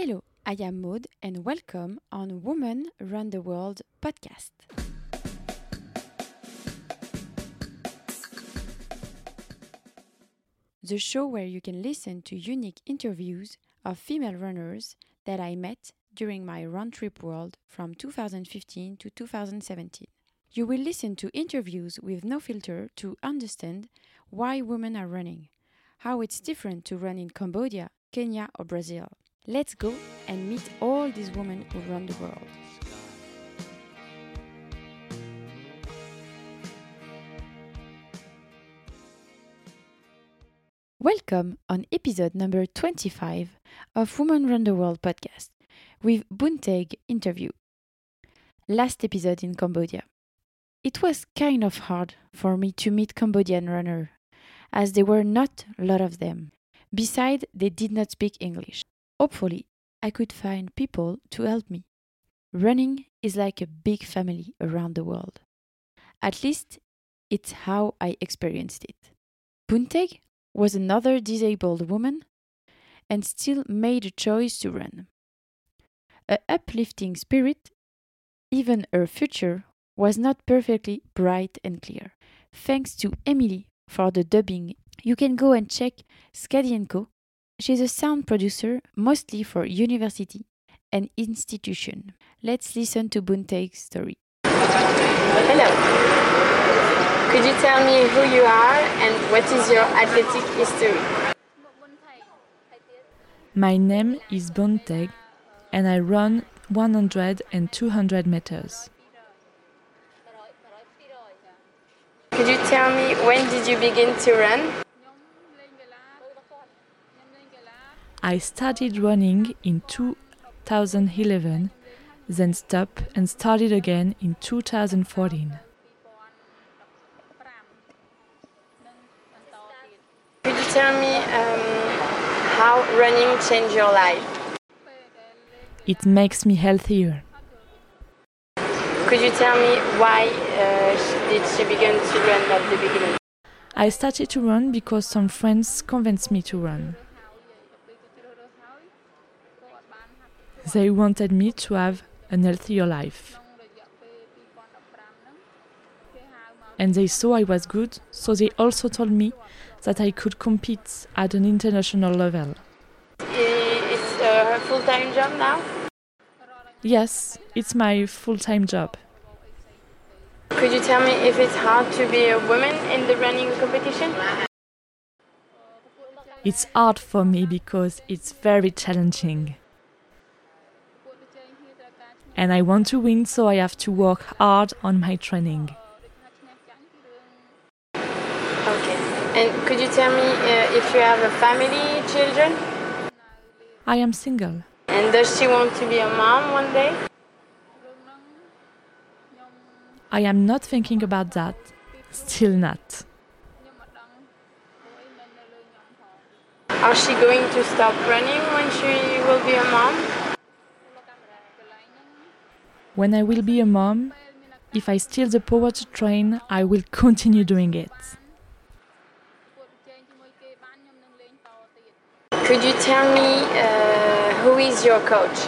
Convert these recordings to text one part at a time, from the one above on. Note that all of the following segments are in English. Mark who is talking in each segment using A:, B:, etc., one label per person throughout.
A: Hello, I am Maud and welcome on Women Run the World podcast. The show where you can listen to unique interviews of female runners that I met during my run trip world from 2015 to 2017. You will listen to interviews with no filter to understand why women are running, how it's different to run in Cambodia, Kenya, or Brazil. Let's go and meet all these women who run the world. Welcome on episode number 25 of Women Run the World podcast with Bunteg interview. Last episode in Cambodia. It was kind of hard for me to meet Cambodian runner as there were not a lot of them. Besides, they did not speak English. Hopefully, I could find people to help me. Running is like a big family around the world. At least, it's how I experienced it. Bunteg was another disabled woman and still made a choice to run. A uplifting spirit, even her future was not perfectly bright and clear. Thanks to Emily for the dubbing. You can go and check Skadienko. She's a sound producer mostly for university and institution. Let's listen to Bunteg's story.
B: Hello. Could you tell me who you are and what is your athletic history?
C: My name is Bonteg and I run 100 and 200 meters.
B: Could you tell me when did you begin to run?
C: I started running in 2011, then stopped and started again in 2014.
B: Could you tell me um, how running changed your life?
C: It makes me healthier.
B: Could you tell me why uh, did she begin to run at the beginning?
C: I started to run because some friends convinced me to run. They wanted me to have an healthier life. And they saw I was good, so they also told me that I could compete at an international level.
B: It's uh, a full-time job now.
C: Yes, it's my full time job.
B: Could you tell me if it's hard to be a woman in the running competition?
C: It's hard for me because it's very challenging. And I want to win, so I have to work hard on my training.
B: Okay. And could you tell me uh, if you have a family, children?
C: I am single.
B: And does she want to be a mom one day?
C: I am not thinking about that. Still not.
B: Are she going to stop running when she will be a mom?
C: When I will be a mom, if I steal the power to train, I will continue doing it.
B: Could you tell me uh, who is your coach?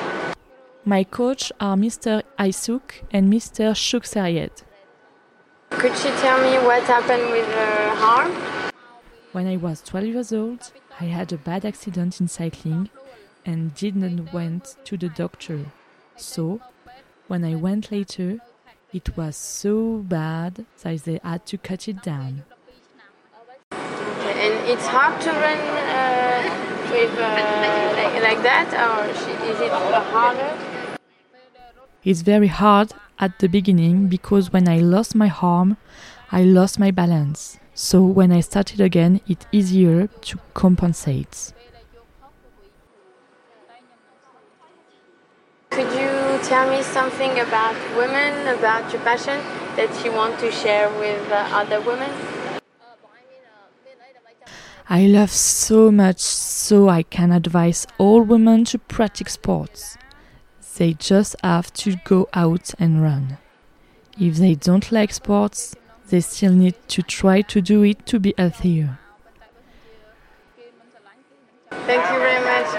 C: My coach are Mr. Aisuk and Mr. Shuk Seriet.
B: Could you tell me what happened with her arm?
C: When I was 12 years old, I had a bad accident in cycling and didn't went to the doctor. So, when I went later, it was so bad that they had to cut it down.
B: And it's hard to run uh, with uh, like, like that, or is it harder?
C: It's very hard at the beginning because when I lost my arm, I lost my balance. So when I started again, it's easier to compensate.
B: Could you tell me something about women, about your passion that you want to share with uh, other women?
C: I love so much, so I can advise all women to practice sports. They just have to go out and run. If they don't like sports, they still need to try to do it to be healthier.
B: Thank you very much,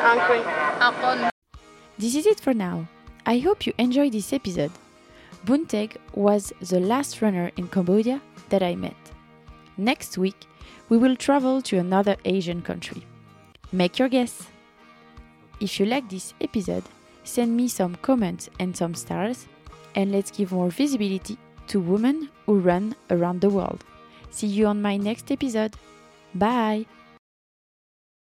B: Uncle.
A: This is it for now. I hope you enjoyed this episode. Bunteg was the last runner in Cambodia that I met. Next week, we will travel to another Asian country. Make your guess. If you like this episode, send me some comments and some stars, and let's give more visibility to women who run around the world. See you on my next episode. Bye!